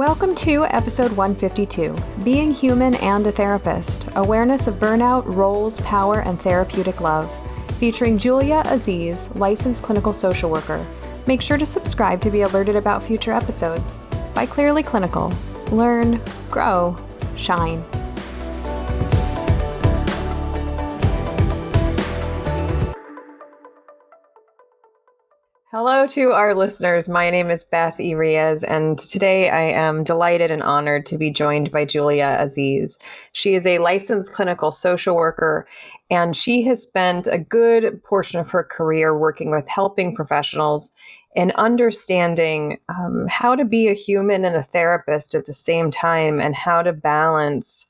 Welcome to episode 152 Being Human and a Therapist Awareness of Burnout, Roles, Power, and Therapeutic Love, featuring Julia Aziz, licensed clinical social worker. Make sure to subscribe to be alerted about future episodes. By Clearly Clinical. Learn, grow, shine. Hello to our listeners. My name is Beth Irias, and today I am delighted and honored to be joined by Julia Aziz. She is a licensed clinical social worker, and she has spent a good portion of her career working with helping professionals and understanding um, how to be a human and a therapist at the same time and how to balance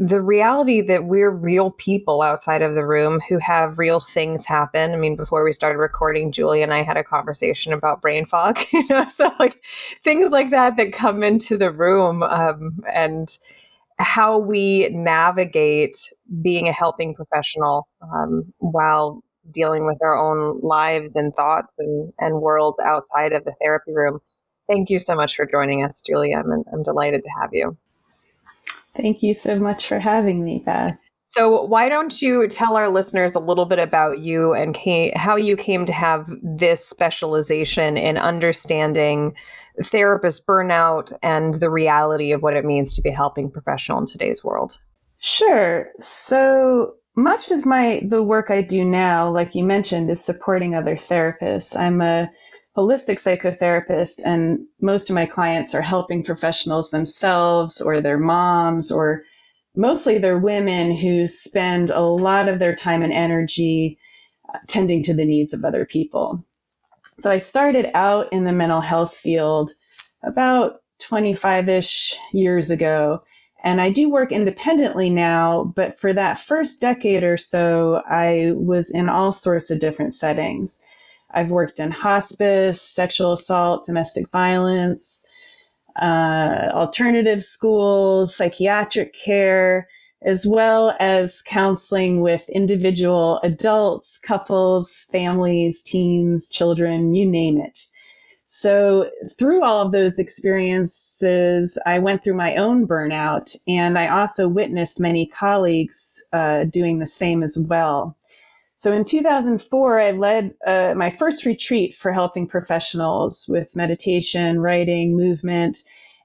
the reality that we're real people outside of the room who have real things happen. I mean, before we started recording, Julie and I had a conversation about brain fog, you know, so like things like that that come into the room um, and how we navigate being a helping professional um, while dealing with our own lives and thoughts and, and worlds outside of the therapy room. Thank you so much for joining us, Julie. I'm, I'm delighted to have you. Thank you so much for having me, Beth. So, why don't you tell our listeners a little bit about you and how you came to have this specialization in understanding therapist burnout and the reality of what it means to be a helping professional in today's world? Sure. So, much of my the work I do now, like you mentioned, is supporting other therapists. I'm a holistic psychotherapist, and most of my clients are helping professionals themselves or their moms, or mostly they're women who spend a lot of their time and energy tending to the needs of other people. So I started out in the mental health field about 25 ish years ago. And I do work independently now, but for that first decade or so, I was in all sorts of different settings. I've worked in hospice, sexual assault, domestic violence, uh, alternative schools, psychiatric care, as well as counseling with individual adults, couples, families, teens, children, you name it. So through all of those experiences, I went through my own burnout and I also witnessed many colleagues uh, doing the same as well. So in 2004, I led uh, my first retreat for helping professionals with meditation, writing, movement.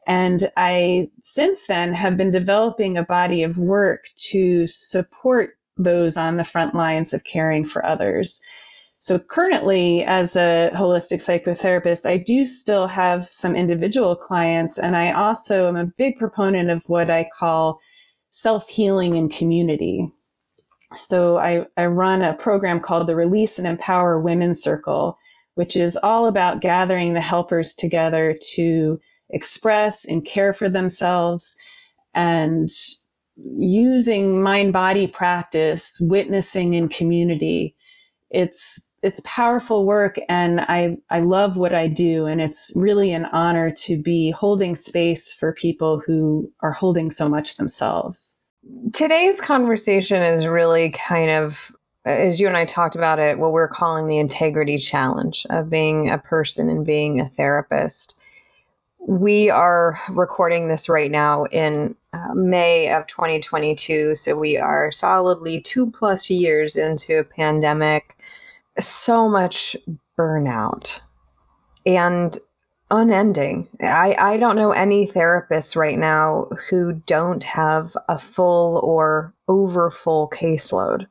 And I, since then, have been developing a body of work to support those on the front lines of caring for others. So currently, as a holistic psychotherapist, I do still have some individual clients, and I also am a big proponent of what I call self healing in community. So I, I run a program called the Release and Empower Women's Circle, which is all about gathering the helpers together to express and care for themselves and using mind body practice, witnessing in community. It's it's powerful work and I, I love what I do. And it's really an honor to be holding space for people who are holding so much themselves. Today's conversation is really kind of, as you and I talked about it, what we're calling the integrity challenge of being a person and being a therapist. We are recording this right now in uh, May of 2022. So we are solidly two plus years into a pandemic. So much burnout. And unending. I, I don't know any therapists right now who don't have a full or over full caseload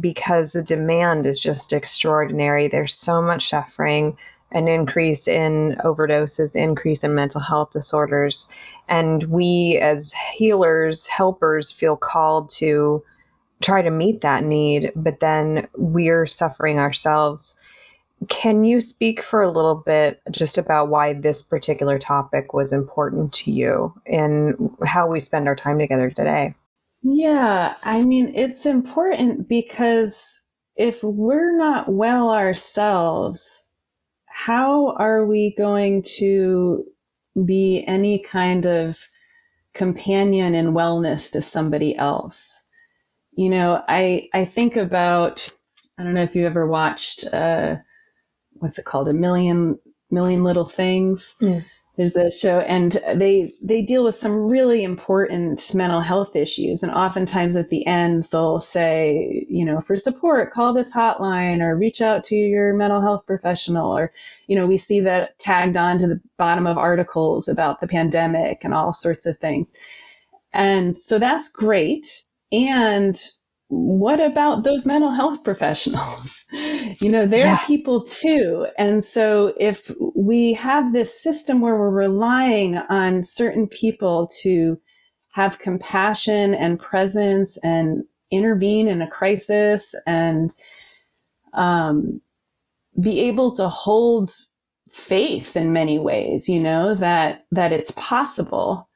because the demand is just extraordinary. There's so much suffering, an increase in overdoses, increase in mental health disorders. And we, as healers, helpers, feel called to try to meet that need, but then we're suffering ourselves can you speak for a little bit just about why this particular topic was important to you and how we spend our time together today? Yeah, I mean, it's important because if we're not well ourselves, how are we going to be any kind of companion in wellness to somebody else? You know, I, I think about, I don't know if you ever watched, uh, what's it called? A million million little things. there's a show and they they deal with some really important mental health issues. And oftentimes at the end they'll say you know for support call this hotline or reach out to your mental health professional. Or you know we see that tagged on to the bottom of articles about the pandemic and all sorts of things. And so that's great. And what about those mental health professionals? you know, they're yeah. people too. And so if we have this system where we're relying on certain people to have compassion and presence and intervene in a crisis and um, be able to hold faith in many ways, you know, that, that it's possible.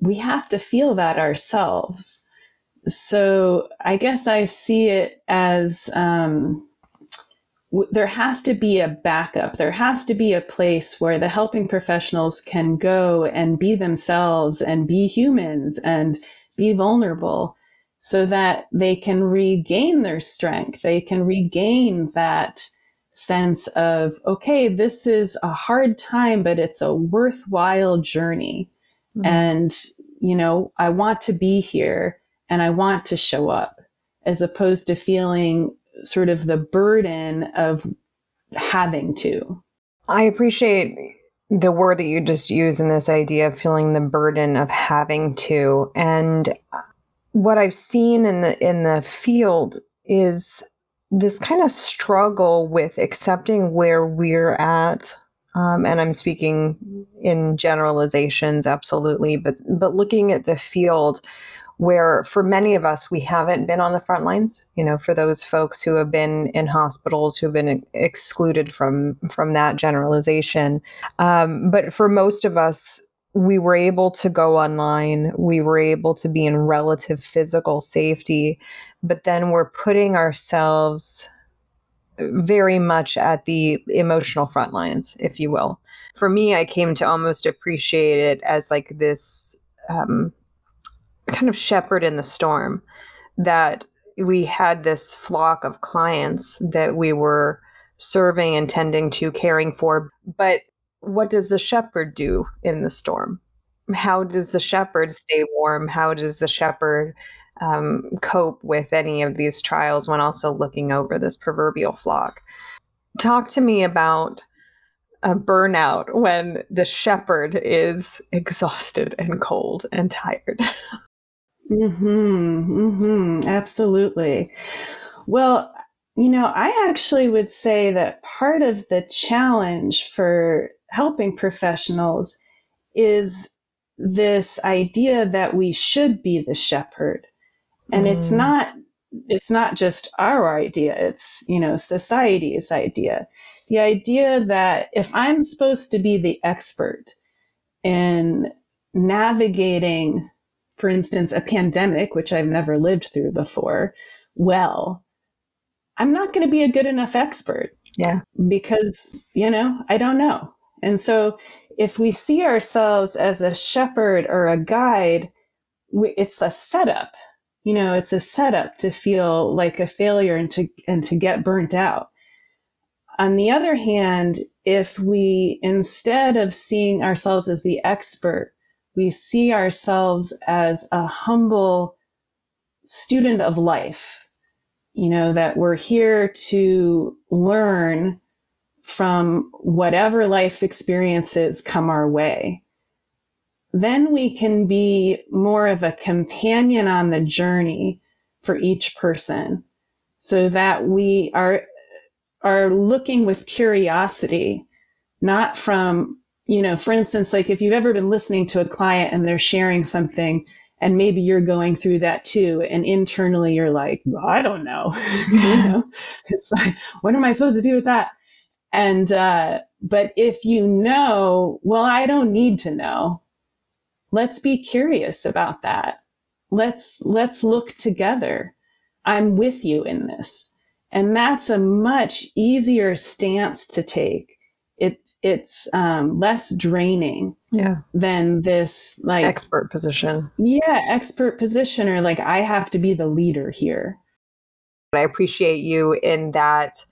We have to feel that ourselves so I guess I see it as um, w- there has to be a backup. There has to be a place where the helping professionals can go and be themselves and be humans and be vulnerable so that they can regain their strength. They can regain that sense of, okay, this is a hard time, but it's a worthwhile journey. Mm-hmm. And, you know, I want to be here and I want to show up as opposed to feeling sort of the burden of having to. I appreciate the word that you just used in this idea of feeling the burden of having to and what I've seen in the in the field is this kind of struggle with accepting where we're at um, and I'm speaking in generalizations, absolutely, but but looking at the field where for many of us we haven't been on the front lines. You know for those folks who have been in hospitals who've been excluded from from that generalization. Um, but for most of us we were able to go online. We were able to be in relative physical safety. But then we're putting ourselves very much at the emotional front lines if you will. For me i came to almost appreciate it as like this um, kind of shepherd in the storm that we had this flock of clients that we were serving and tending to caring for. But what does the shepherd do in the storm? How does the shepherd stay warm? How does the shepherd um, cope with any of these trials when also looking over this proverbial flock? Talk to me about a burnout when the shepherd is exhausted and cold and tired Mm-hmm, mm-hmm, absolutely. Well, you know, I actually would say that part of the challenge for helping professionals is this idea that we should be the shepherd. And mm. it's not it's not just our idea, it's, you know, society's idea. The idea that if I'm supposed to be the expert in navigating for instance, a pandemic, which I've never lived through before, well, I'm not going to be a good enough expert. Yeah. Because, you know, I don't know. And so if we see ourselves as a shepherd or a guide, we, it's a setup. You know, it's a setup to feel like a failure and to, and to get burnt out. On the other hand, if we, instead of seeing ourselves as the expert, we see ourselves as a humble student of life, you know, that we're here to learn from whatever life experiences come our way. Then we can be more of a companion on the journey for each person so that we are, are looking with curiosity, not from you know, for instance, like if you've ever been listening to a client and they're sharing something and maybe you're going through that too. And internally you're like, well, I don't know, you know, it's like, what am I supposed to do with that? And, uh, but if you know, well, I don't need to know. Let's be curious about that. Let's, let's look together. I'm with you in this. And that's a much easier stance to take it it's um, less draining yeah. than this like expert position. Yeah expert position or like i have to be the leader here. I appreciate you in that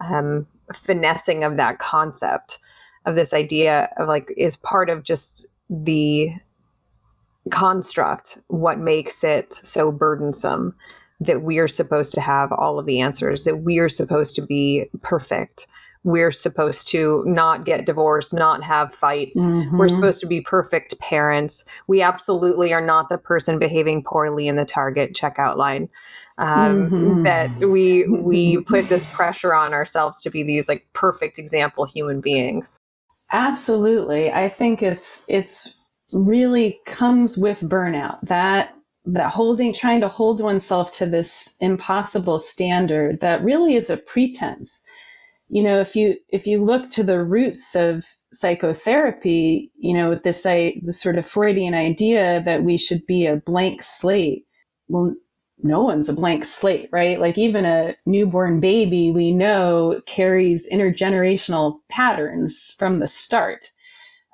um, finessing of that concept of this idea of like is part of just the construct what makes it so burdensome that we are supposed to have all of the answers that we are supposed to be perfect we're supposed to not get divorced, not have fights. Mm-hmm. We're supposed to be perfect parents. We absolutely are not the person behaving poorly in the Target checkout line. Um, mm-hmm. That we we put this pressure on ourselves to be these like perfect example human beings. Absolutely, I think it's it's really comes with burnout that that holding trying to hold oneself to this impossible standard that really is a pretense you know, if you if you look to the roots of psychotherapy, you know, this I, the sort of Freudian idea that we should be a blank slate. Well, no one's a blank slate, right? Like even a newborn baby, we know carries intergenerational patterns from the start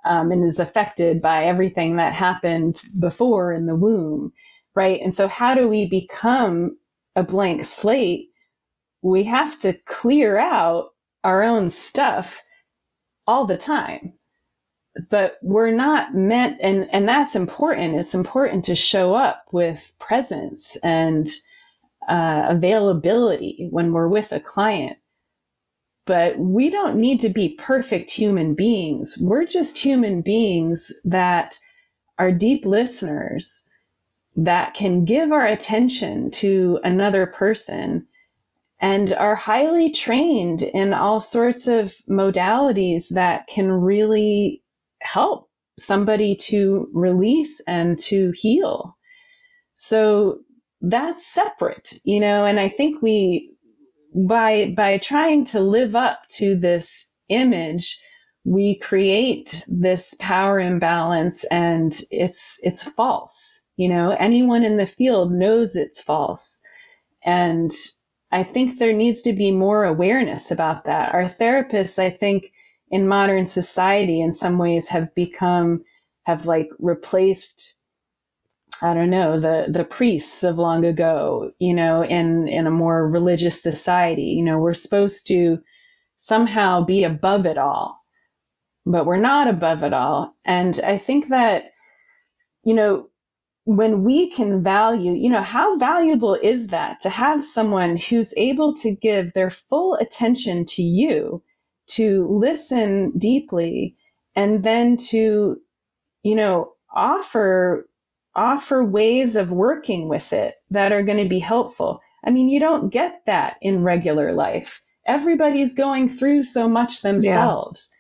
um, and is affected by everything that happened before in the womb, right? And so, how do we become a blank slate? We have to clear out our own stuff all the time. But we're not meant and and that's important. It's important to show up with presence and uh, availability when we're with a client. But we don't need to be perfect human beings. We're just human beings that are deep listeners that can give our attention to another person and are highly trained in all sorts of modalities that can really help somebody to release and to heal. So that's separate, you know, and I think we, by, by trying to live up to this image, we create this power imbalance and it's, it's false. You know, anyone in the field knows it's false. And I think there needs to be more awareness about that. Our therapists, I think, in modern society, in some ways, have become, have like replaced, I don't know, the, the priests of long ago, you know, in, in a more religious society. You know, we're supposed to somehow be above it all, but we're not above it all. And I think that, you know, when we can value, you know, how valuable is that to have someone who's able to give their full attention to you, to listen deeply, and then to, you know, offer offer ways of working with it that are going to be helpful. I mean, you don't get that in regular life. Everybody's going through so much themselves.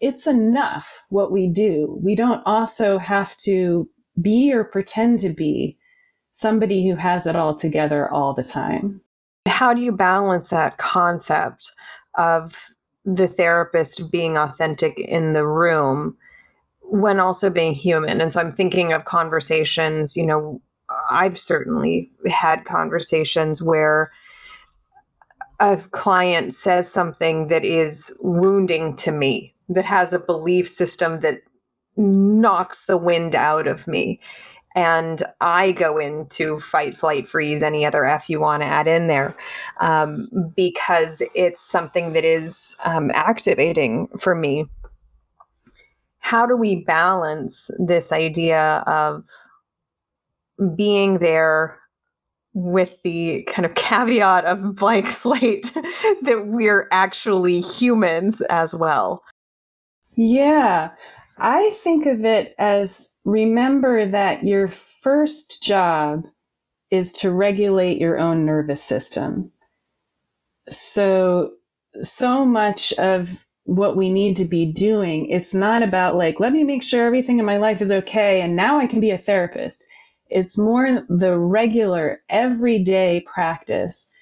Yeah. It's enough what we do. We don't also have to be or pretend to be somebody who has it all together all the time. How do you balance that concept of the therapist being authentic in the room when also being human? And so I'm thinking of conversations, you know, I've certainly had conversations where a client says something that is wounding to me, that has a belief system that knocks the wind out of me. And I go into fight, flight, freeze, any other F you want to add in there, um, because it's something that is um, activating for me. How do we balance this idea of being there with the kind of caveat of blank slate that we're actually humans as well? Yeah. I think of it as remember that your first job is to regulate your own nervous system. So, so much of what we need to be doing, it's not about like, let me make sure everything in my life is okay and now I can be a therapist. It's more the regular, everyday practice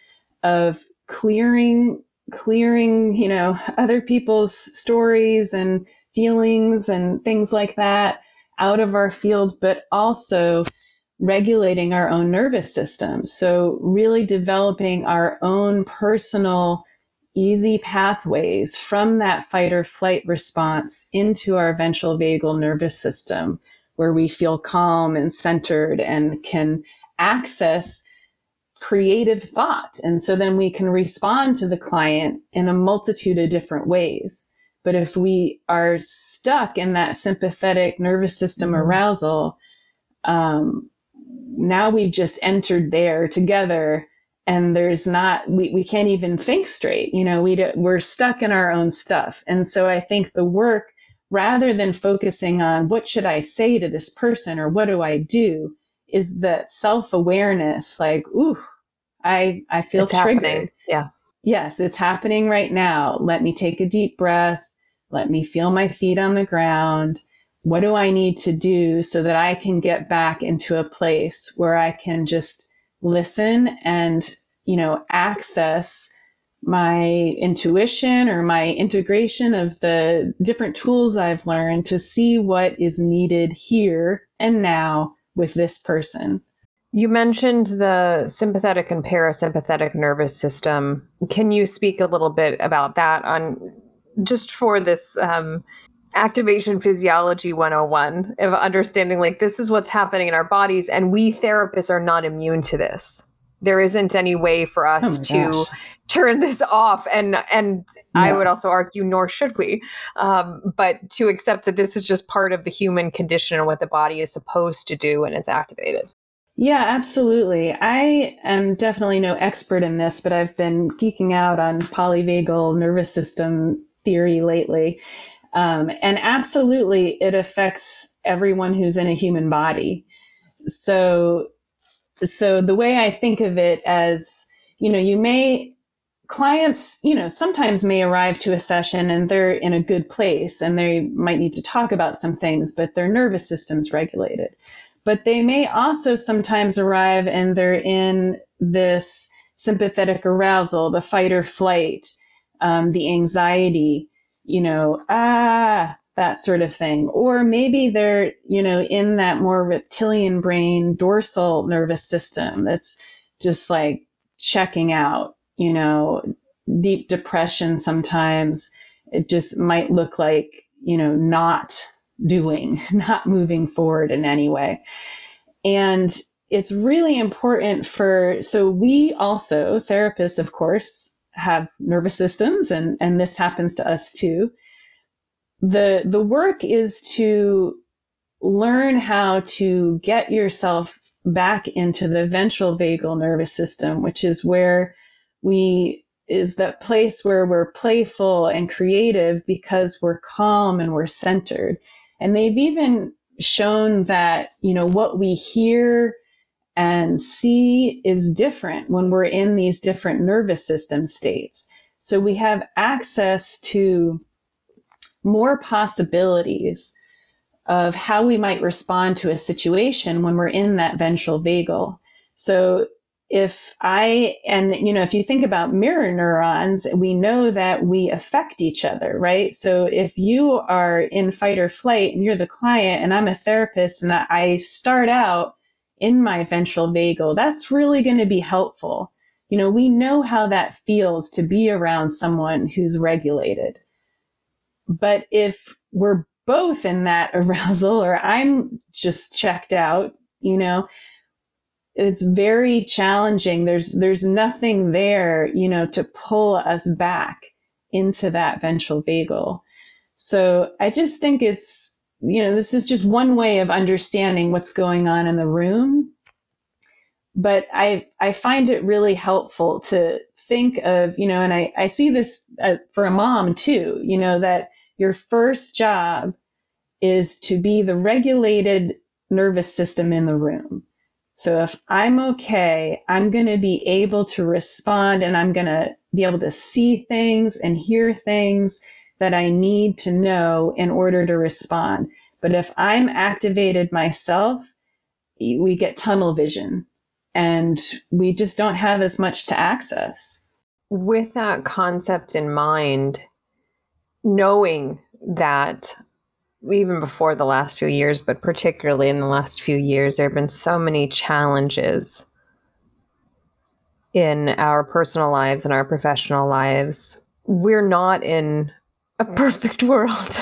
of clearing, clearing, you know, other people's stories and feelings and things like that out of our field, but also regulating our own nervous system. So really developing our own personal easy pathways from that fight or flight response into our ventral vagal nervous system where we feel calm and centered and can access creative thought. And so then we can respond to the client in a multitude of different ways But if we are stuck in that sympathetic nervous system mm-hmm. arousal, um, now we've just entered there together and there's not we, we can't even think straight you know we do, we're stuck in our own stuff and so i think the work rather than focusing on what should i say to this person or what do i do is that self-awareness like ooh i i feel it's triggered. Happening. yeah. Yes it's happening right now. Let me take a deep breath. Let me feel my feet on the ground. What do I need to do so that I can get back into a place where I can just listen and, you know, access my intuition or my integration of the different tools I've learned to see what is needed here and now with this person. You mentioned the sympathetic and parasympathetic nervous system. Can you speak a little bit about that on just for this um, activation physiology 101 of understanding like this is what's happening in our bodies and we therapists are not immune to this there isn't any way for us oh to gosh. turn this off and and i would also argue nor should we um, but to accept that this is just part of the human condition and what the body is supposed to do when it's activated yeah, absolutely. I am definitely no expert in this, but I've been geeking out on polyvagal nervous system theory lately. Um, and absolutely, it affects everyone who's in a human body. So, so the way I think of it as, you know, you may clients, you know, sometimes may arrive to a session and they're in a good place and they might need to talk about some things, but their nervous system's regulated. But they may also sometimes arrive and they're in this sympathetic arousal, the fight or flight, um, the anxiety, you know, ah, that sort of thing. Or maybe they're, you know, in that more reptilian brain dorsal nervous system that's just like checking out, you know, deep depression sometimes. It just might look like, you know, not doing, not moving forward in any way. And it's really important for, so we also, therapists, of course, have nervous systems and, and this happens to us too. The, the work is to learn how to get yourself back into the ventral vagal nervous system, which is where we is that place where we're playful and creative because we're calm and we're centered. And they've even shown that, you know, what we hear and see is different when we're in these different nervous system states. So we have access to more possibilities of how we might respond to a situation when we're in that ventral vagal. So if I, and you know, if you think about mirror neurons, we know that we affect each other, right? So if you are in fight or flight and you're the client and I'm a therapist and I start out in my ventral vagal, that's really going to be helpful. You know, we know how that feels to be around someone who's regulated. But if we're both in that arousal or I'm just checked out, you know, it's very challenging. There's, there's nothing there, you know, to pull us back into that ventral vagal. So I just think it's, you know, this is just one way of understanding what's going on in the room. But I, I find it really helpful to think of, you know, and I, I see this uh, for a mom too, you know, that your first job is to be the regulated nervous system in the room. So if I'm okay, I'm going to be able to respond and I'm going to be able to see things and hear things that I need to know in order to respond. But if I'm activated myself, we get tunnel vision and we just don't have as much to access. With that concept in mind, knowing that even before the last few years, but particularly in the last few years, there have been so many challenges in our personal lives and our professional lives. We're not in a perfect world.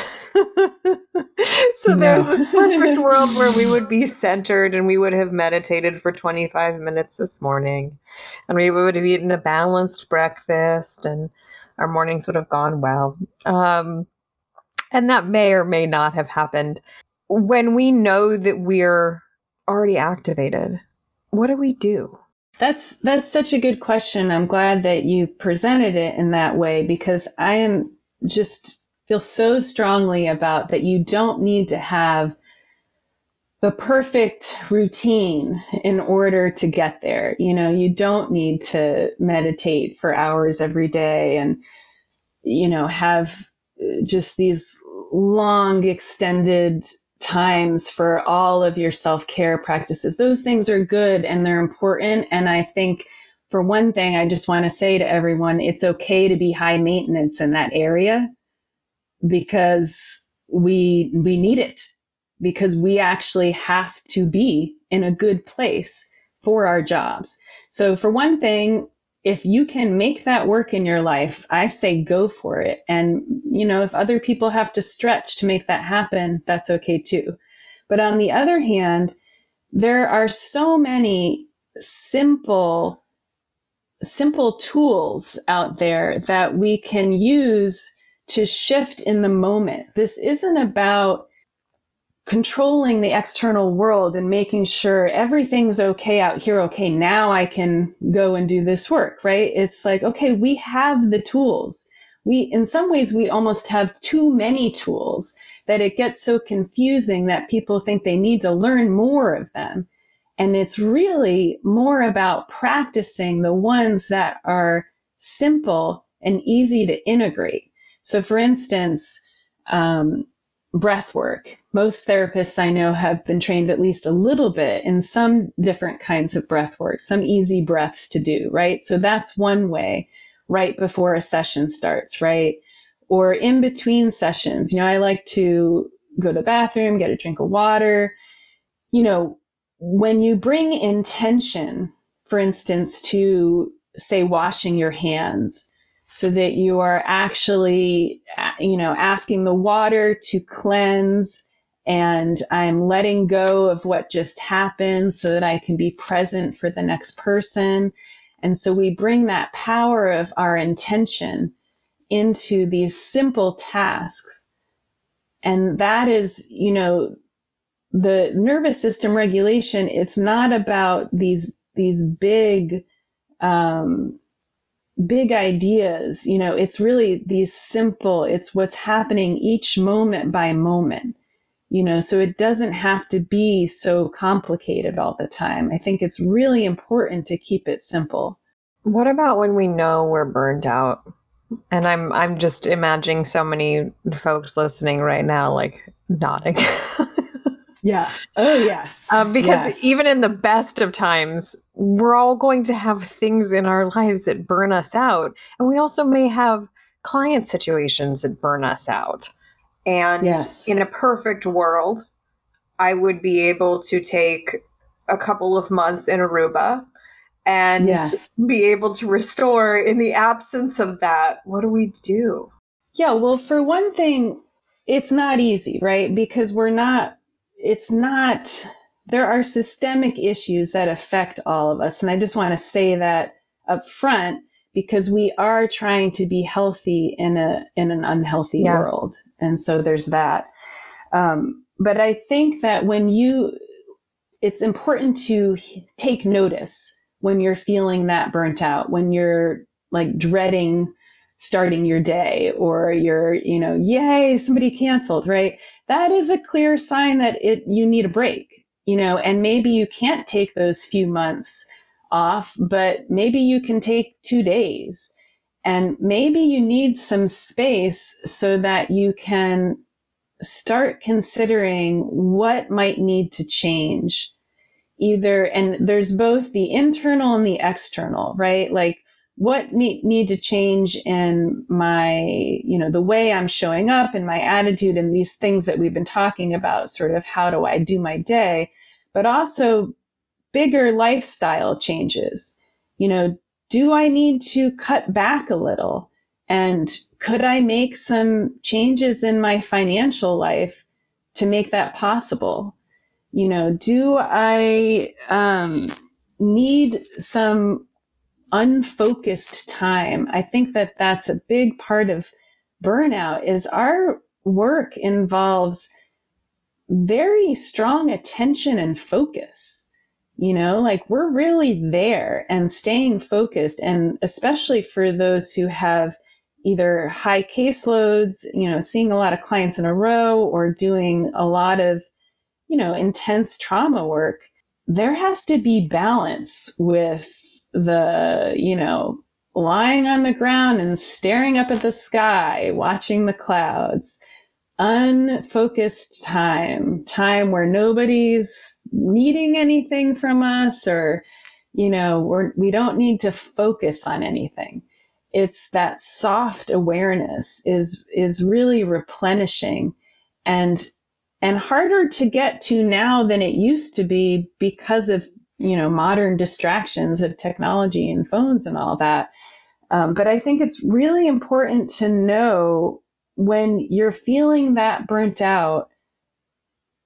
so there's this perfect world where we would be centered and we would have meditated for 25 minutes this morning and we would have eaten a balanced breakfast and our mornings would have gone well. Um, and that may or may not have happened. When we know that we're already activated, what do we do? That's that's such a good question. I'm glad that you presented it in that way because I am just feel so strongly about that you don't need to have the perfect routine in order to get there. You know, you don't need to meditate for hours every day and you know have just these long extended times for all of your self-care practices. Those things are good and they're important. And I think for one thing, I just want to say to everyone, it's okay to be high maintenance in that area because we, we need it because we actually have to be in a good place for our jobs. So for one thing, if you can make that work in your life, I say go for it. And, you know, if other people have to stretch to make that happen, that's okay too. But on the other hand, there are so many simple, simple tools out there that we can use to shift in the moment. This isn't about controlling the external world and making sure everything's okay out here. Okay, now I can go and do this work, right? It's like, okay, we have the tools. We, in some ways, we almost have too many tools that it gets so confusing that people think they need to learn more of them. And it's really more about practicing the ones that are simple and easy to integrate. So for instance, um, breath work. Most therapists I know have been trained at least a little bit in some different kinds of breath work, some easy breaths to do, right? So that's one way right before a session starts, right? Or in between sessions. You know, I like to go to the bathroom, get a drink of water. You know, when you bring intention, for instance, to say washing your hands, so that you are actually, you know, asking the water to cleanse and I'm letting go of what just happened so that I can be present for the next person. And so we bring that power of our intention into these simple tasks. And that is, you know, the nervous system regulation. It's not about these, these big, um, big ideas. You know, it's really these simple, it's what's happening each moment by moment. You know, so it doesn't have to be so complicated all the time. I think it's really important to keep it simple. What about when we know we're burned out? And I'm I'm just imagining so many folks listening right now like nodding. Yeah. Oh, yes. Uh, because yes. even in the best of times, we're all going to have things in our lives that burn us out. And we also may have client situations that burn us out. And yes. in a perfect world, I would be able to take a couple of months in Aruba and yes. be able to restore in the absence of that. What do we do? Yeah, well, for one thing, it's not easy, right? Because we're not it's not, there are systemic issues that affect all of us. And I just want to say that up front because we are trying to be healthy in a, in an unhealthy yeah. world. And so there's that. Um, but I think that when you, it's important to take notice when you're feeling that burnt out, when you're like dreading starting your day or you're, you know, yay, somebody canceled, right? that is a clear sign that it you need a break, you know, and maybe you can't take those few months off, but maybe you can take two days. And maybe you need some space so that you can start considering what might need to change. Either, and there's both the internal and the external, right? Like, what need, need to change in my, you know, the way I'm showing up and my attitude and these things that we've been talking about, sort of how do I do my day, but also bigger lifestyle changes. You know, do I need to cut back a little? And could I make some changes in my financial life to make that possible? You know, do I um, need some unfocused time. I think that that's a big part of burnout is our work involves very strong attention and focus. You know, like we're really there and staying focused. And especially for those who have either high caseloads, you know, seeing a lot of clients in a row or doing a lot of, you know, intense trauma work, there has to be balance with the, you know, lying on the ground and staring up at the sky, watching the clouds unfocused time, time where nobody's needing anything from us or, you know, we're, we don't need to focus on anything. It's that soft awareness is, is really replenishing and, and harder to get to now than it used to be because of, you know, modern distractions of technology and phones and all that. Um, but I think it's really important to know when you're feeling that burnt out,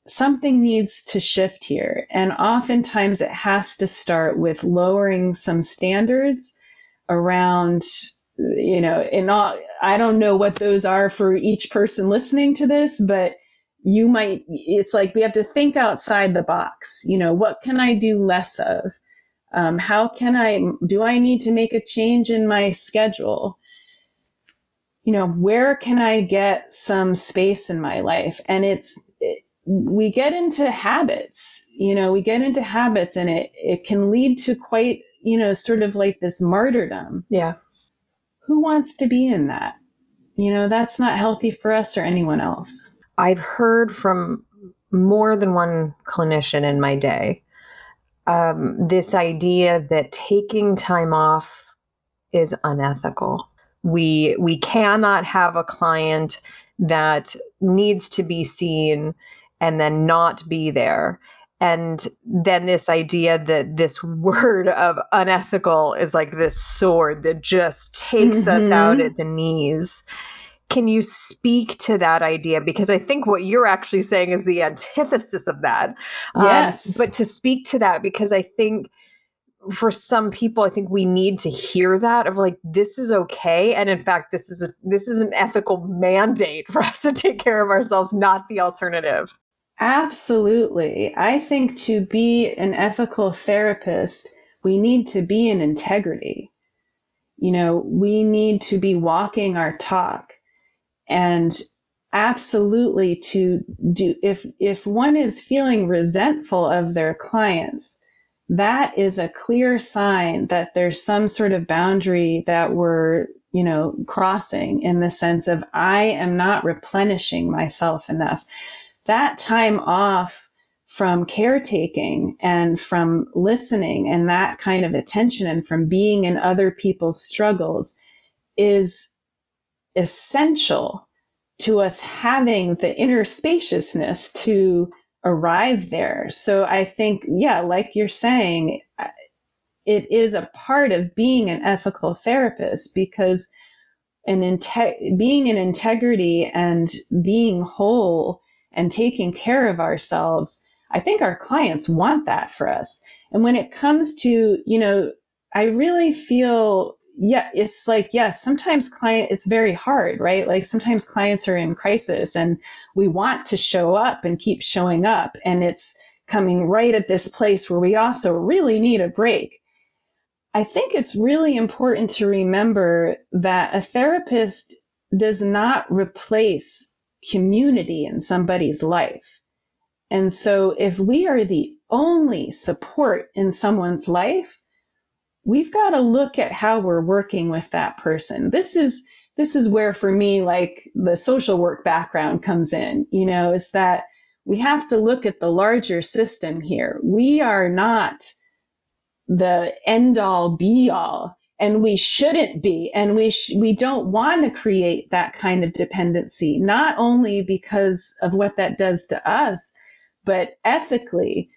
something needs to shift here. And oftentimes it has to start with lowering some standards around, you know, in all, I don't know what those are for each person listening to this, but you might, it's like we have to think outside the box. You know, what can I do less of? Um, how can I, do I need to make a change in my schedule? You know, where can I get some space in my life? And it's, it, we get into habits, you know, we get into habits and it, it can lead to quite, you know, sort of like this martyrdom. Yeah. Who wants to be in that? You know, that's not healthy for us or anyone else. I've heard from more than one clinician in my day um, this idea that taking time off is unethical we we cannot have a client that needs to be seen and then not be there. And then this idea that this word of unethical is like this sword that just takes mm-hmm. us out at the knees. Can you speak to that idea? Because i think what you're actually saying is the antithesis of that. Yes. um, but to speak to that because i think for some people i think we need to hear that of like this is okay. And in fact this is a this is an ethical mandate for us to take care of ourselves not the alternative. Absolutely. I think to be an ethical therapist we need to be in integrity. You know we need to be walking our talk. And absolutely to do if if one is feeling resentful of their clients that is a clear sign that there's some sort of boundary that we're, you know, crossing in the sense of I am not replenishing myself enough. That time off from caretaking and from listening and that kind of attention and from being in other people's struggles is essential to us having the inner spaciousness to arrive there. So I think, yeah, like you're saying, it is a part of being an ethical therapist because an inte- being in integrity and being whole and taking care of ourselves, I think our clients want that for us. And when it comes to, you know, I really feel yeah, it's like, yes, sometimes client, it's very hard, right? Like sometimes clients are in crisis and we want to show up and keep showing up. And it's coming right at this place where we also really need a break. I think it's really important to remember that a therapist does not replace community in somebody's life. And so if we are the only support in someone's life, we've got to look at how we're working with that person. This is this is where for me like the social work background comes in, you know, is that we have to look at the larger system here. We are not the end all be all and we shouldn't be and we sh- we don't want to create that kind of dependency not only because of what that does to us but ethically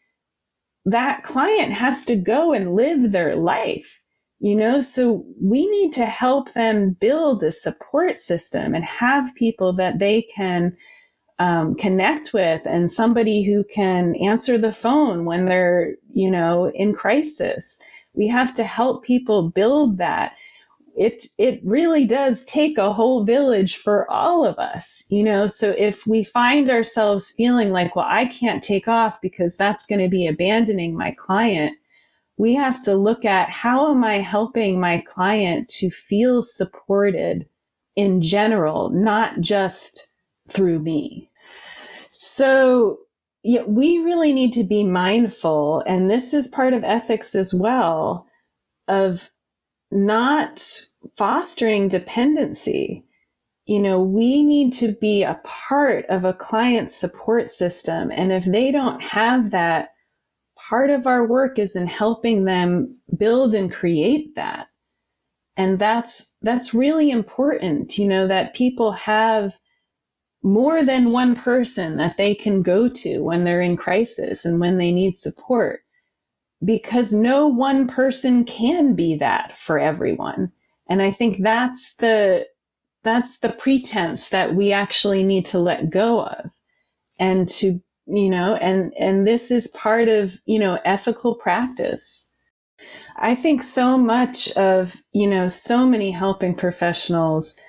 that client has to go and live their life you know? So we need to help them build a support system and have people that they can um, connect with and somebody who can answer the phone when they're you know in crisis. We have to help people build that it it really does take a whole village for all of us you know? So if we find ourselves feeling like well i can't take off because that's going to be abandoning my client we have to look at how am i helping my client to feel supported in general not just through me. So yeah, we really need to be mindful and this is part of ethics as well of not fostering dependency. You know, we need to be a part of a client support system. And if they don't have that, part of our work is in helping them build and create that. And that's, that's really important, you know, that people have more than one person that they can go to when they're in crisis and when they need support because no one person can be that for everyone. And I think that's the, that's the pretense that we actually need to let go of and to, you know, and, and this is part of, you know, ethical practice. I think so much of, you know, so many helping professionals,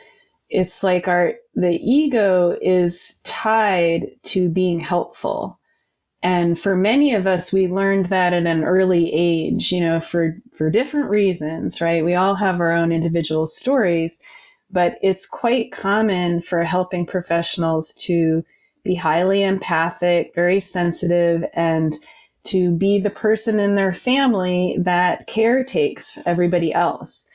it's like our, the ego is tied to being helpful and for many of us, we learned that at an early age, you know, for, for different reasons, right? We all have our own individual stories, but it's quite common for helping professionals to be highly empathic, very sensitive, and to be the person in their family that caretakes everybody else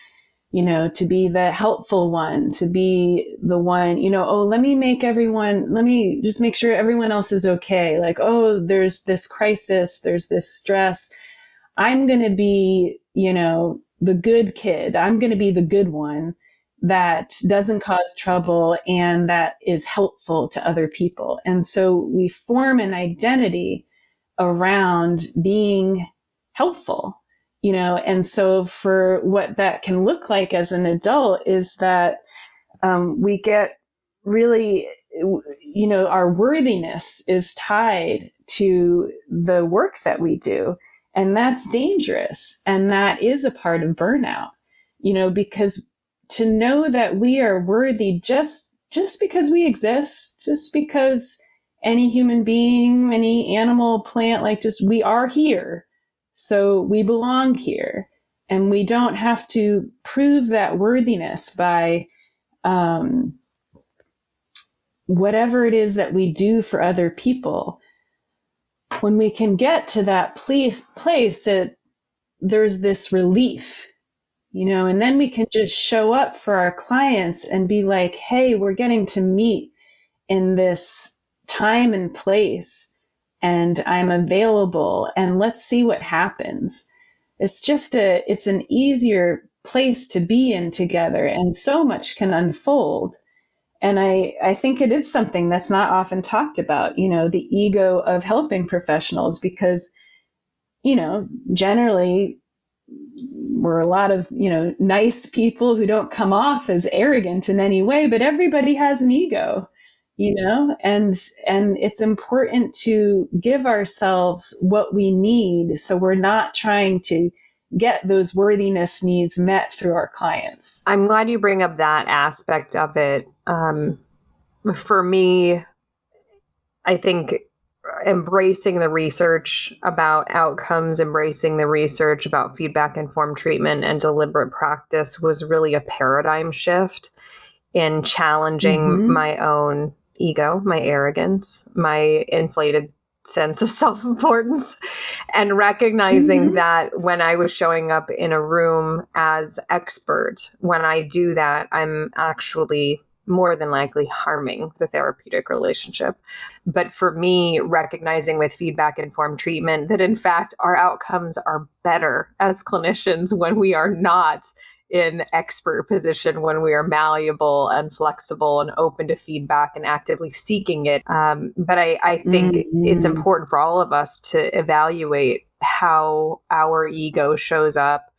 you know, to be the helpful one, to be the one, you know, oh, let me make everyone, let me just make sure everyone else is okay. Like, oh, there's this crisis, there's this stress. I'm going to be, you know, the good kid. I'm going to be the good one that doesn't cause trouble and that is helpful to other people. And so we form an identity around being helpful you know and so for what that can look like as an adult is that um, we get really you know our worthiness is tied to the work that we do. And that's dangerous. And that is a part of burnout you know because to know that we are worthy just just because we exist just because any human being any animal plant like just we are here so we belong here and we don't have to prove that worthiness by um, whatever it is that we do for other people. When we can get to that place, place that there's this relief, you know, and then we can just show up for our clients and be like, hey, we're getting to meet in this time and place and I'm available and let's see what happens. It's just a, it's an easier place to be in together and so much can unfold. And I, I think it is something that's not often talked about, you know, the ego of helping professionals because, you know, generally we're a lot of, you know, nice people who don't come off as arrogant in any way, but everybody has an ego you know and and it's important to give ourselves what we need. So we're not trying to get those worthiness needs met through our clients. I'm glad you bring up that aspect of it. Um, for me i think embracing the research about outcomes embracing the research about feedback informed treatment and deliberate practice was really a paradigm shift in challenging mm-hmm. my own ego, my arrogance, my inflated sense of self importance, and recognizing mm-hmm. that when I was showing up in a room as expert, when I do that, I'm actually more than likely harming the therapeutic relationship. But for me, recognizing with feedback informed treatment that in fact our outcomes are better as clinicians when we are not in expert position when we are malleable and flexible and open to feedback and actively seeking it. Um, but I, I think mm-hmm. it's important for all of us to evaluate how our ego shows up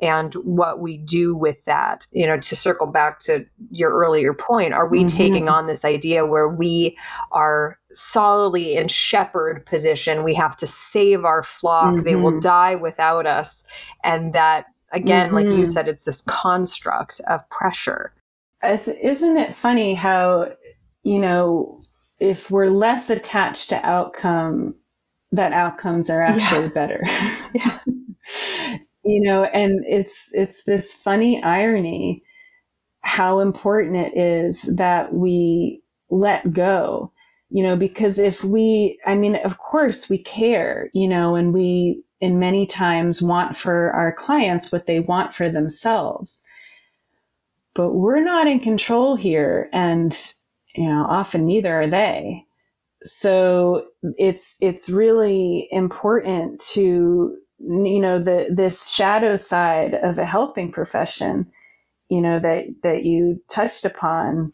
and what we do with that. You know, to circle back to your earlier point, are we mm-hmm. taking on this idea where we are solidly in shepherd position? We have to save our flock, mm-hmm. they will mm-hmm. die without us, and that again mm-hmm. like you mm-hmm. said it's this construct of pressure As, isn't it funny how you know if we're less attached to outcome that outcomes are actually yeah. better yeah. you know and it's it's this funny irony how important it is that we let go you know because if we i mean of course we care you know and we in many times want for our clients what they want for themselves. But we're not in control here and you know often neither are they. So it's it's really important to you know the this shadow side of a helping profession you know that that you touched upon.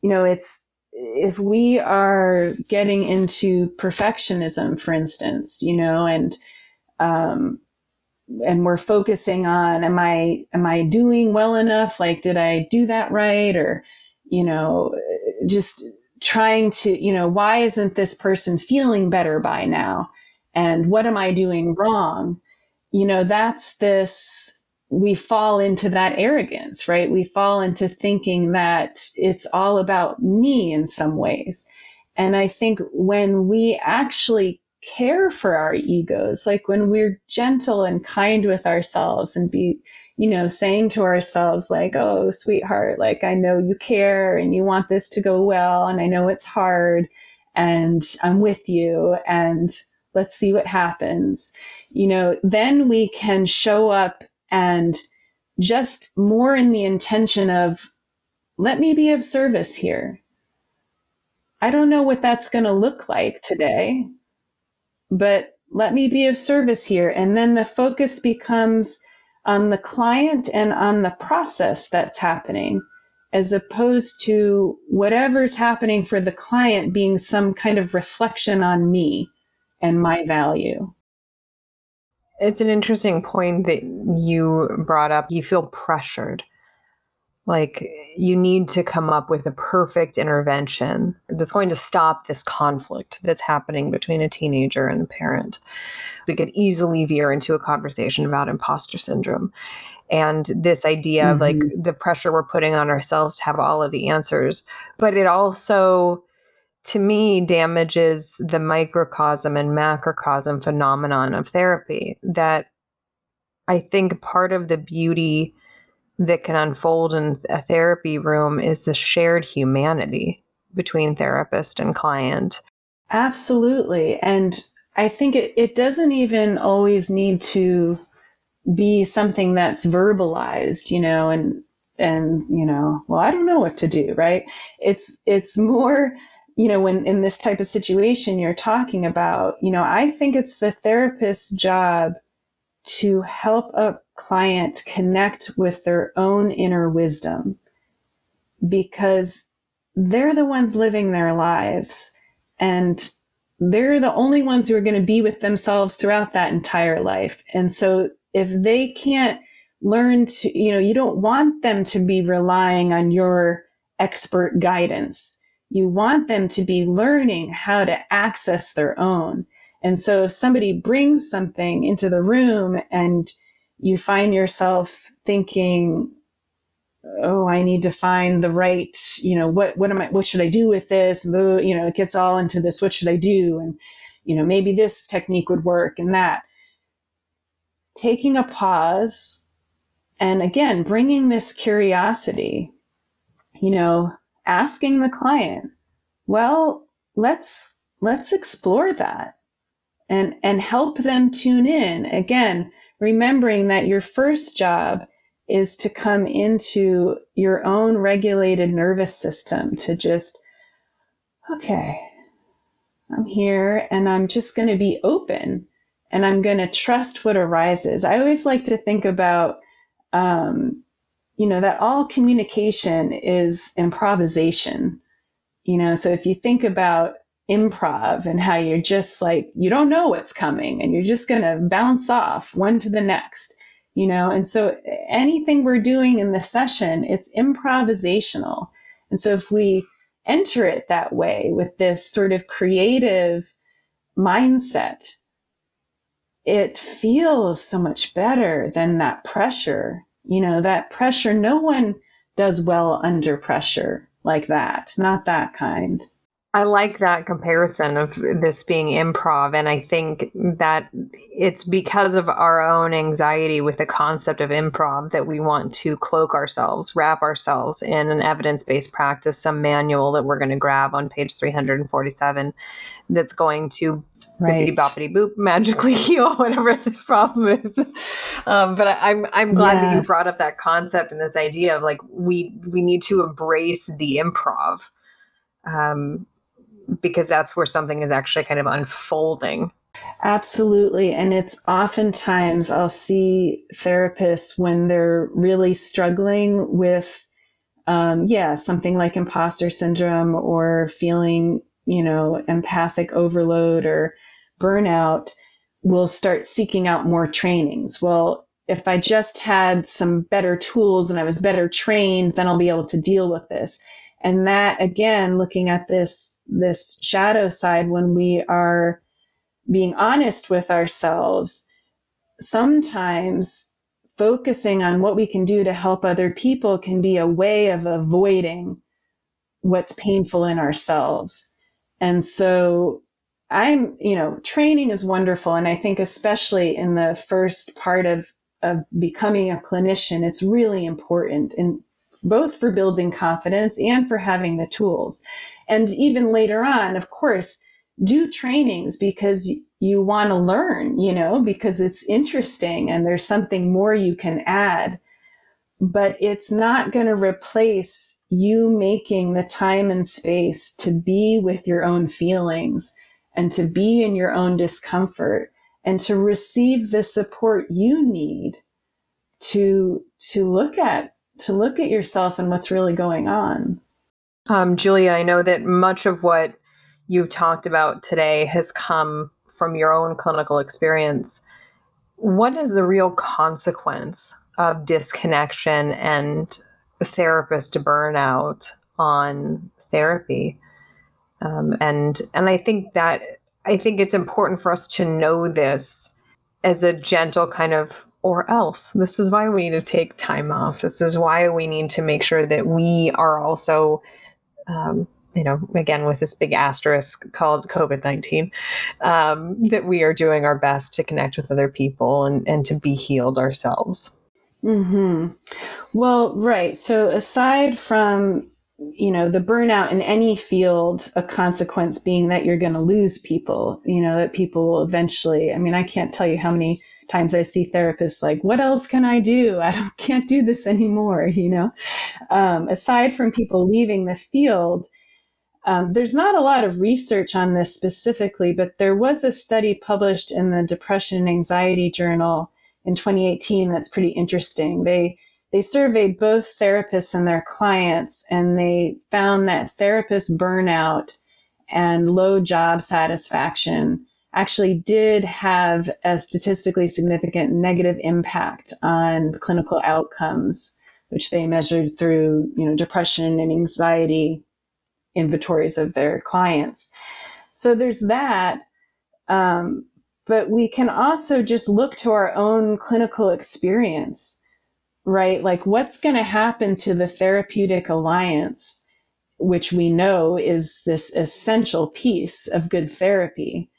You know it's if we are getting into perfectionism for instance you know and um and we're focusing on am i am i doing well enough? Like did i do that right? Or you know just trying to you know why isn't this person feeling better by now? And what am i doing wrong? You know that's this we fall into that arrogance, right? We fall into thinking that it's all about me in some ways. And I think when we actually care for our egos, like when we're gentle and kind with ourselves and be, you know, saying to ourselves, like, oh, sweetheart, like, I know you care and you want this to go well, and I know it's hard, and I'm with you, and let's see what happens. You know, then we can show up and just more in the intention of, let me be of service here. I don't know what that's going to look like today, but let me be of service here. And then the focus becomes on the client and on the process that's happening, as opposed to whatever's happening for the client being some kind of reflection on me and my value. It's an interesting point that you brought up. You feel pressured. Like you need to come up with a perfect intervention that's going to stop this conflict that's happening between a teenager and a parent. We could easily veer into a conversation about imposter syndrome and this idea mm-hmm. of like mm-hmm. the pressure we're putting on ourselves to have all of the answers. But it also to me damages the microcosm and macrocosm phenomenon of therapy that I think part of the beauty that can unfold in a therapy room is the shared humanity between therapist and client. Absolutely. And I think it, it doesn't even always need to be something that's verbalized, you know, and and you know, well, I don't know what to do, right? It's it's more you know, when in this type of situation you're talking about, you know, I think it's the therapist's job to help a client connect with their own inner wisdom because they're the ones living their lives and they're the only ones who are going to be with themselves throughout that entire life. And so if they can't learn to, you know, you don't want them to be relying on your expert guidance you want them to be learning how to access their own. And so if somebody brings something into the room and you find yourself thinking, oh, I need to find the right, you know, what, what am I, what should I do with this? You know, it gets all into this, what should I do? And, you know, maybe this technique would work and that. Taking a pause and again, bringing this curiosity, you know, asking the client, well, let's, let's explore that and, and help them tune in. Again, remembering that your first job is to come into your own regulated nervous system to just, okay, I'm here and I'm just going to be open and I'm going to trust what arises. I always like to think about um, you know, that all communication is improvisation. You know, so if you think about improv and how you're just like, you don't know what's coming and you're just going to bounce off one to the next, you know, and so anything we're doing in the session, it's improvisational. And so if we enter it that way with this sort of creative mindset, it feels so much better than that pressure. You know, that pressure, no one does well under pressure like that, not that kind. I like that comparison of this being improv. And I think that it's because of our own anxiety with the concept of improv that we want to cloak ourselves, wrap ourselves in an evidence based practice, some manual that we're going to grab on page 347 that's going to right. boppity boop magically heal whatever this problem is. Um, but I, am I'm, I'm glad yes. that you brought up that concept and this idea of like we we need to embrace the improv. Um, because that's where something is actually kind of unfolding. Absolutely. And it's oftentimes I'll see therapists when they're really struggling with, um, yeah, something like imposter syndrome or feeling, you know, empathic overload or burnout, will start seeking out more trainings. Well, if I just had some better tools and I was better trained, then I'll be able to deal with this. And that again, looking at this, this shadow side when we are being honest with ourselves, sometimes focusing on what we can do to help other people can be a way of avoiding what's painful in ourselves. And so I'm, you know, training is wonderful. And I think especially in the first part of, of becoming a clinician, it's really important. in both for building confidence and for having the tools. And even later on, of course, do trainings because you want to learn, you know, because it's interesting and there's something more you can add. But it's not going to replace you making the time and space to be with your own feelings and to be in your own discomfort and to receive the support you need to to look at to look at yourself and what's really going on. Um, Julia, I know that much of what you've talked about today has come from your own clinical experience. What is the real consequence of disconnection and therapist burnout on therapy? Um, and and I think that I think it's important for us to know this as a gentle kind of or else. This is why we need to take time off. This is why we need to make sure that we are also, um, you know, again, with this big asterisk called COVID 19, um, that we are doing our best to connect with other people and, and to be healed ourselves. Hmm. Well, right. So aside from you know the burnout in any field a consequence being that you're going to lose people you know that people will eventually i mean i can't tell you how many times I see therapists like, what else can I do? I don't, can't do this anymore, you know? Um, aside from people leaving the field, um, there's not a lot of research on this specifically, but there was a study published in the Depression and Anxiety Journal in 2018 that's pretty interesting. They they surveyed both therapists and their clients, and they found that therapist burnout and low job satisfaction actually did have a statistically significant negative impact on clinical outcomes, which they measured through, you know, depression and anxiety inventories of their clients. So there's that. Um, but we can also just look to our own clinical experience, right? Like what's going to happen to the therapeutic alliance, which we know is this essential piece of good therapy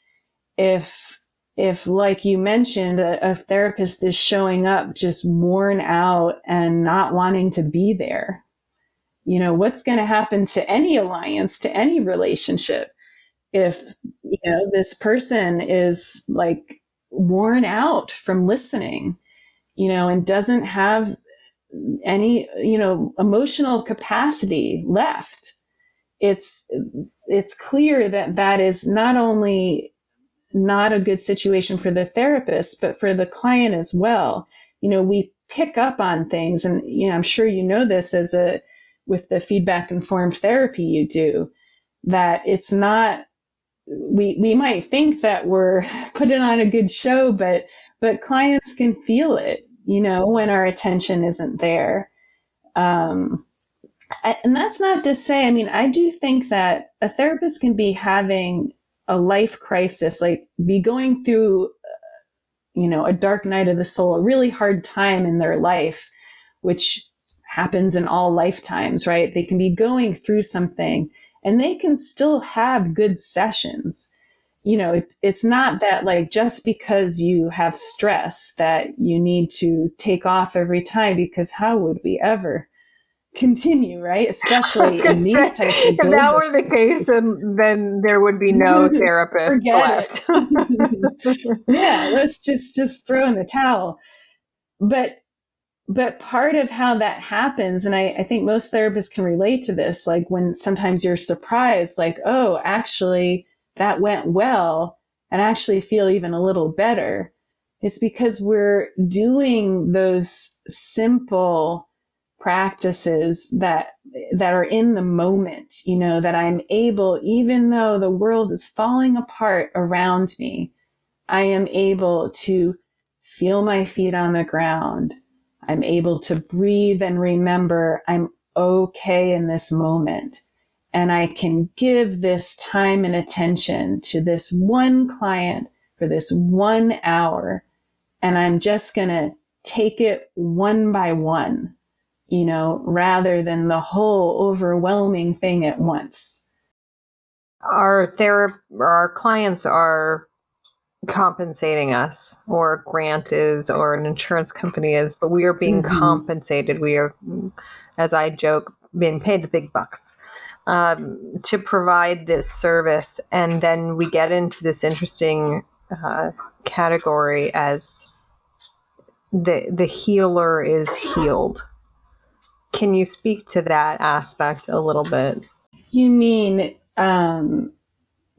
if if like you mentioned a, a, therapist is showing up just worn out and not wanting to be there you know what's going to happen to any alliance to any relationship if you know this person is like worn out from listening you know and doesn't have any you know emotional capacity left it's it's clear that that is not only not a good situation for the therapist, but for the client as well. You know, we pick up on things and, you know, I'm sure you know this as a, with the feedback informed therapy you do, that it's not, we, we might think that we're putting on a good show, but, but clients can feel it, you know, when our attention isn't there. Um, and that's not to say, I mean, I do think that a therapist can be having a life crisis, like be going through you know, a dark night of the soul, a really hard time in their life, which happens in all lifetimes, right? They can be going through something and they can still have good sessions. You know, it, it's not that like just because you have stress that you need to take off every time because how would we ever? continue, right? Especially in these say, types of. If that were the case, and then there would be no therapists left. yeah, let's just just throw in the towel. But but part of how that happens, and I, I think most therapists can relate to this, like when sometimes you're surprised, like, oh, actually that went well, and actually feel even a little better. It's because we're doing those simple practices that that are in the moment you know that i'm able even though the world is falling apart around me i am able to feel my feet on the ground i'm able to breathe and remember i'm okay in this moment and i can give this time and attention to this one client for this one hour and i'm just going to take it one by one you know, rather than the whole overwhelming thing at once. Our therap- our clients are compensating us, or grant is, or an insurance company is, but we are being mm-hmm. compensated. We are, as I joke, being paid the big bucks um, to provide this service. And then we get into this interesting uh, category as the the healer is healed can you speak to that aspect a little bit? You mean um,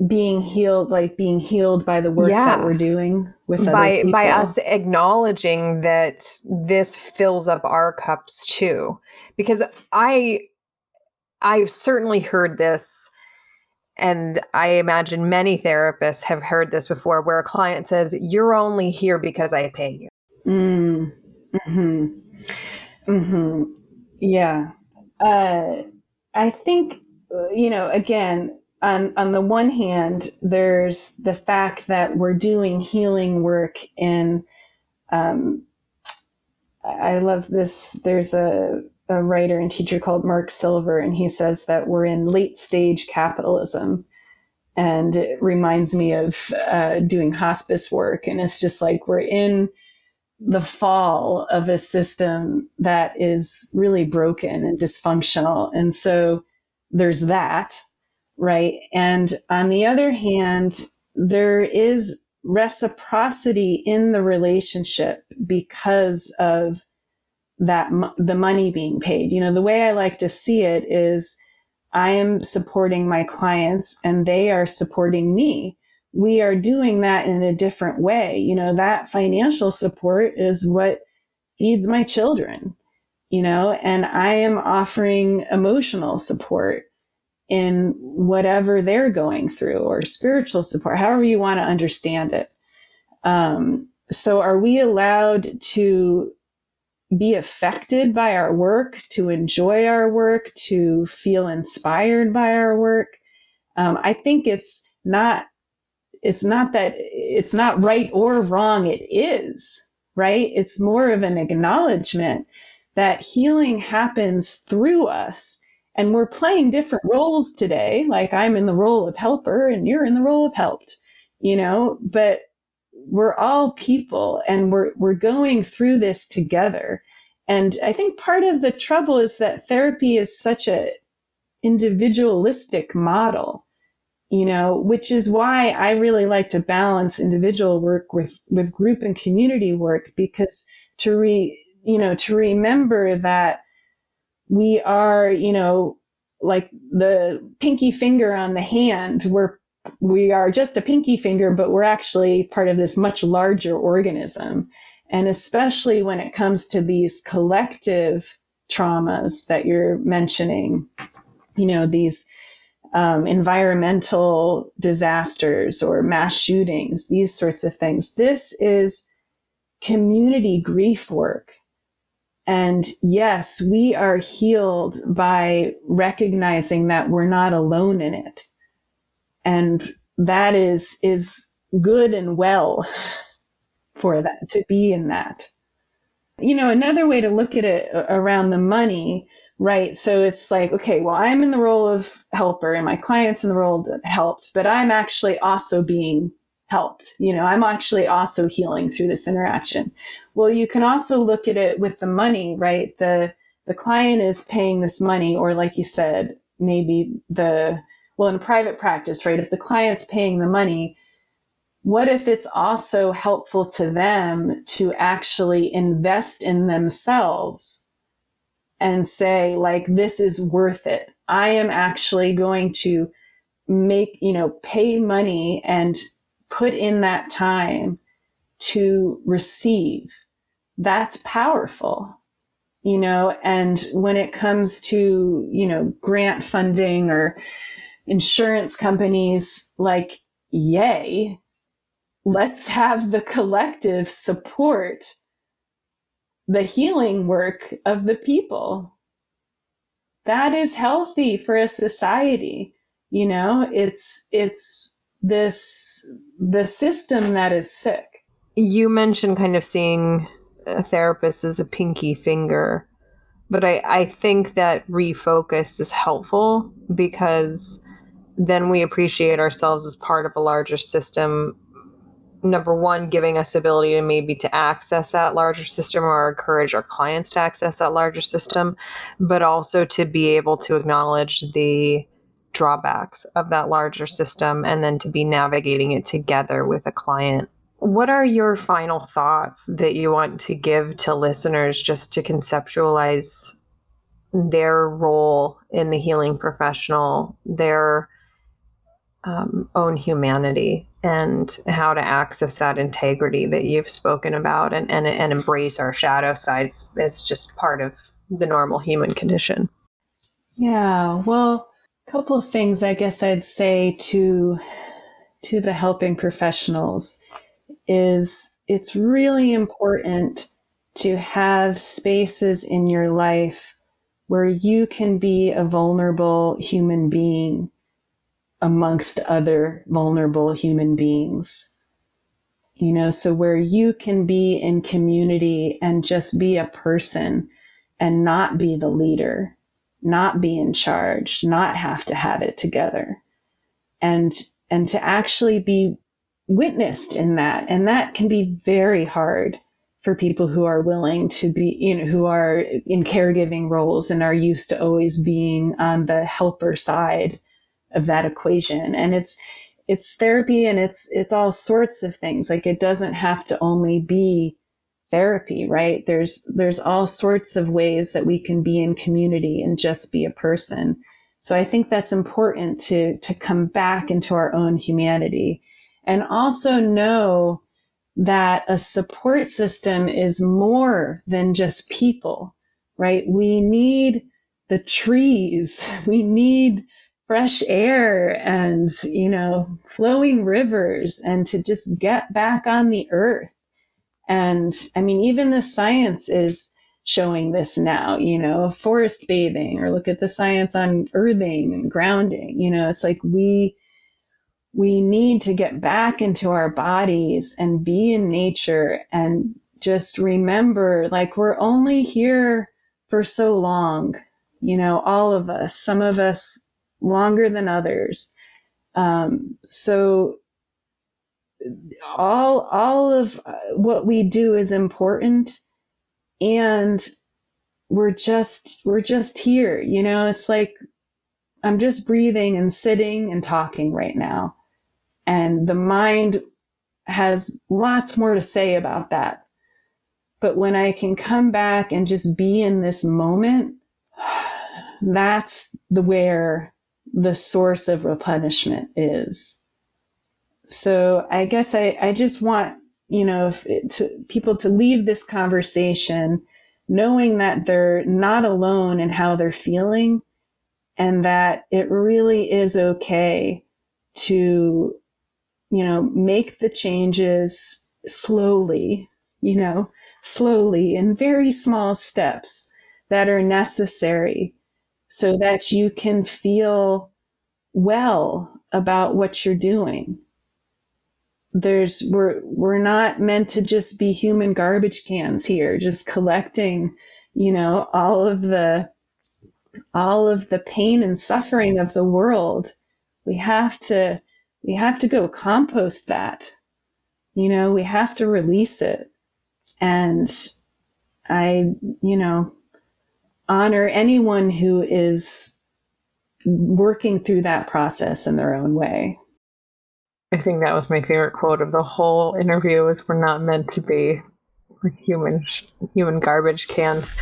being healed, like being healed by the work yeah. that we're doing with by by us acknowledging that this fills up our cups too, because I I've certainly heard this. And I imagine many therapists have heard this before where a client says, You're only here because I pay you. Mm. hmm hmm yeah. Uh, I think, you know, again, on, on the one hand, there's the fact that we're doing healing work in, um, I love this. There's a, a writer and teacher called Mark Silver, and he says that we're in late stage capitalism. And it reminds me of uh, doing hospice work. And it's just like we're in the fall of a system that is really broken and dysfunctional. And so there's that, right? And on the other hand, there is reciprocity in the relationship because of that the money being paid. You know, the way I like to see it is I am supporting my clients and they are supporting me we are doing that in a different way. You know, that financial support is what feeds my children, you know, and I am offering emotional support in whatever they're going through or spiritual support, however you want to understand it. Um, so are we allowed to be affected by our work, to enjoy our work, to feel inspired by our work? Um, I think it's not it's not that it's not right or wrong. It is, right? It's more of an acknowledgement that healing happens through us. And we're playing different roles today. Like I'm in the role of helper and you're in the role of helped, you know, but we're all people and we're, we're going through this together. And I think part of the trouble is that therapy is such a individualistic model you know, which is why I really like to balance individual work with, with group and community work because to re, you know, to remember that we are, you know, like the pinky finger on the hand, we're, we are just a pinky finger, but we're actually part of this much larger organism. And especially when it comes to these collective traumas that you're mentioning, you know, these, um, environmental disasters or mass shootings, these sorts of things. This is community grief work. And yes, we are healed by recognizing that we're not alone in it. And that is, is good and well for that, to be in that. You know, another way to look at it around the money, right? So it's like, okay, well, I'm in the role of helper and my client's in the role of helped, but I'm actually also being helped. You know, I'm actually also healing through this interaction. Well, you can also look at it with the money, right? The the client is paying this money, or like you said, maybe the well in private practice, right? If the client's paying the money, what if it's also helpful to them to actually invest in themselves and say, like, this is worth it? I am actually going to make, you know, pay money and put in that time to receive. That's powerful, you know, and when it comes to, you know, grant funding or insurance companies, like, yay, let's have the collective support the healing work of the people. That is healthy for a society. You know, it's, it's this, the system that is sick. You mentioned kind of seeing a therapist as a pinky finger, but I, I think that refocus is helpful because then we appreciate ourselves as part of a larger system. Number one giving us ability to maybe to access that larger system or encourage our clients to access that larger system but also to be able to acknowledge the drawbacks of that larger system and then to be navigating it together with a client. What are your final thoughts that you want to give to listeners just to conceptualize their role in the healing professional their um, own humanity and how to access that integrity that you've spoken about and, and, and embrace our shadow sides as just part of the normal human condition. Yeah, well, a couple of things I guess I'd say to to the helping professionals is it's really important to have spaces in your life where you can be a vulnerable human being amongst other vulnerable human beings. You know, so where you can be in community and just be a person and not be the leader, not be in charge, not have to have it together. And, and to actually be witnessed in that. And that can be very hard for people who are willing to be, you know, who are in caregiving roles and are used to always being on the helper side of that equation. And it's, it's therapy and it's, it's all sorts of things. Like it doesn't have to only be therapy, right? There's, there's all sorts of ways that we can be in community and just be a person. So I think that's important to, to come back into our own humanity and also know that a support system is more than just people, right? We need the trees. We need fresh air and, you know, flowing rivers and to just get back on the earth. And I mean, even the science is showing this now, you know, forest bathing or look at the science on earthing and grounding. You know, it's like we, we need to get back into our bodies and be in nature and just remember like we're only here for so long you know all of us some of us longer than others. Um, so all all of uh, what we do is important, and we're just we're just here. You know, it's like I'm just breathing and sitting and talking right now, and the mind has lots more to say about that. But when I can come back and just be in this moment, that's the where the source of replenishment is. So I guess I, I just want, you know, to, people to leave this conversation knowing that they're not alone in how they're feeling and that it really is okay to, you know, make the changes slowly, you know, slowly in very small steps that are necessary so that you can feel well about what you're doing. there's we're we're not meant to just be human garbage cans here just collecting you know all of the all of the pain and suffering of the world we have to we have to go compost that you know we have to release it and i you know honor anyone who is working through that process in their own way I think that was my favorite quote of the whole interview is we're not meant to be human human garbage cans.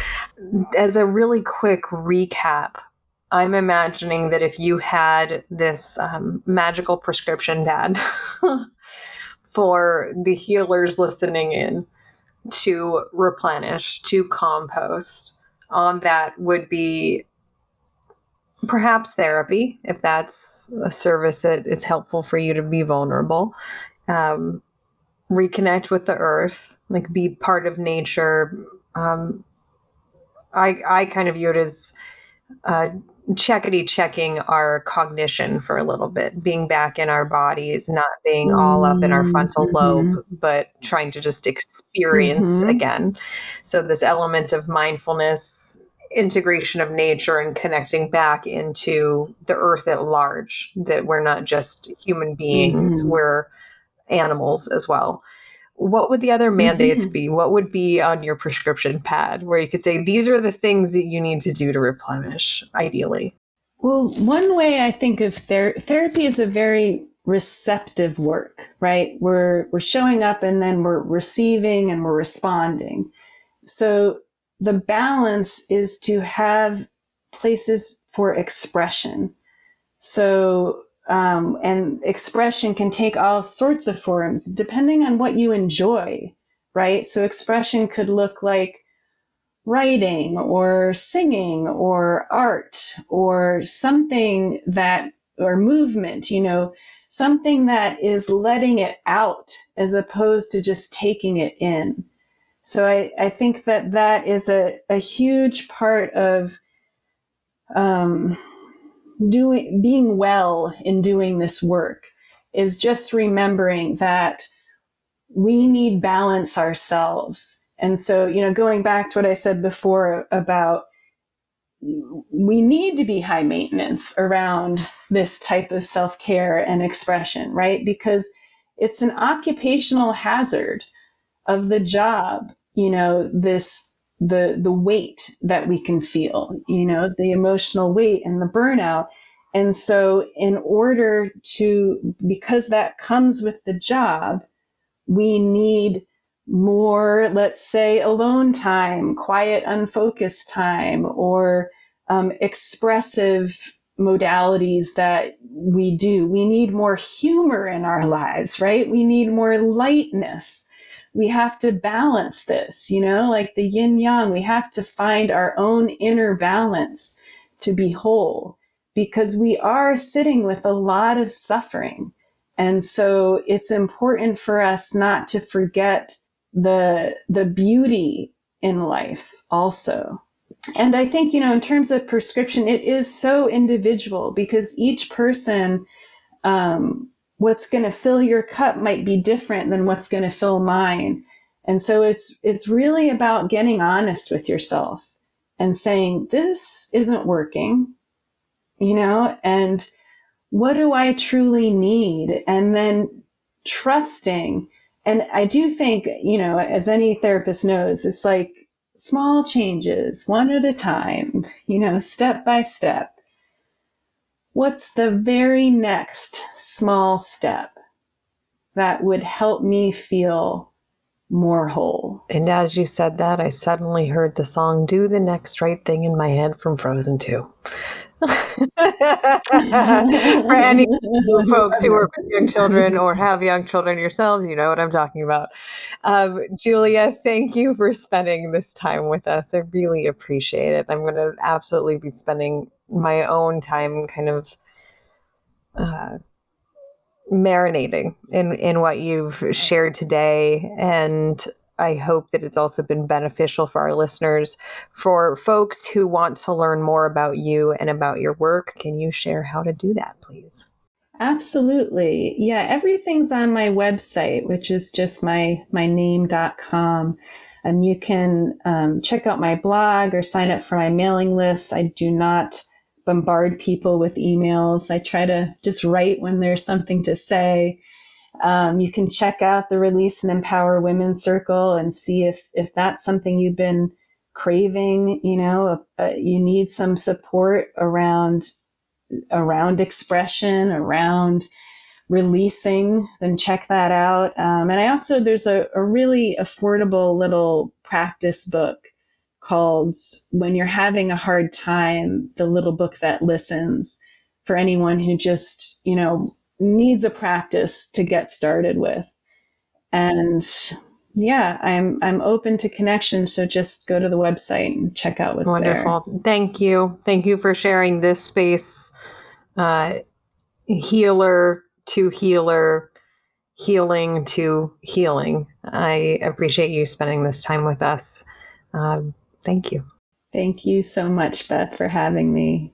As a really quick recap, I'm imagining that if you had this um, magical prescription pad for the healers listening in to replenish, to compost, on that would be perhaps therapy if that's a service that is helpful for you to be vulnerable. Um, reconnect with the earth like be part of nature. Um, i i kind of view it as uh, checkity checking our cognition for a little bit being back in our bodies not being all up in our frontal mm-hmm. lobe but trying to just experience mm-hmm. again so this element of mindfulness integration of nature and connecting back into the earth at large that we're not just human beings mm-hmm. we're animals as well what would the other mandates mm-hmm. be what would be on your prescription pad where you could say these are the things that you need to do to replenish ideally well one way i think of ther- therapy is a very receptive work right we're we're showing up and then we're receiving and we're responding so the balance is to have places for expression. So, um, and expression can take all sorts of forms depending on what you enjoy, right? So, expression could look like writing or singing or art or something that, or movement, you know, something that is letting it out as opposed to just taking it in. So I, I think that that is a, a huge part of um, doing being well in doing this work is just remembering that we need balance ourselves. And so, you know, going back to what I said before about we need to be high maintenance around this type of self care and expression, right? Because it's an occupational hazard of the job you know this the the weight that we can feel you know the emotional weight and the burnout. And so in order to because that comes with the job we need more let's say alone time quiet unfocused time or um, expressive modalities that we do. We need more humor in our lives right? We need more lightness we have to balance this, you know, like the yin yang. We have to find our own inner balance to be whole because we are sitting with a lot of suffering. And so it's important for us not to forget the, the beauty in life also. And I think, you know, in terms of prescription, it is so individual because each person um, what's going to fill your cup might be different than what's going to fill mine. And so it's, it's really about getting honest with yourself and saying, this isn't working, you know, and what do I truly need? And then trusting. And I do think, you know, as any therapist knows, it's like small changes, one at a time, you know, step by step what's the very next small step that would help me feel more whole? And as you said that, I suddenly heard the song Do the Next Right Thing in my head from Frozen 2. For any folks who are with young children or have young children yourselves, you know what I'm talking about. Um, Julia, thank you for spending this time with us. I really appreciate it. I'm going to absolutely be spending my own time kind of uh, marinating in in what you've shared today and I hope that it's also been beneficial for our listeners. For folks who want to learn more about you and about your work, can you share how to do that, please? Absolutely. Yeah, everything's on my website, which is just my my name.com. And you can um, check out my blog or sign up for my mailing list. I do not bombard people with emails. I try to just write when there's something to say. Um, you can check out the Release and Empower Women Circle and see if if that's something you've been craving. You know, uh, you need some support around around expression, around releasing, then check that out. Um, and I also, there's a, a really affordable little practice book called When You're Having a Hard Time, the little book that listens for anyone who just, you know, needs a practice to get started with. And yeah, I'm I'm open to connection. So just go to the website and check out what's Wonderful. There. Thank you. Thank you for sharing this space. Uh, healer to healer, healing to healing. I appreciate you spending this time with us. Um, thank you. Thank you so much, Beth, for having me.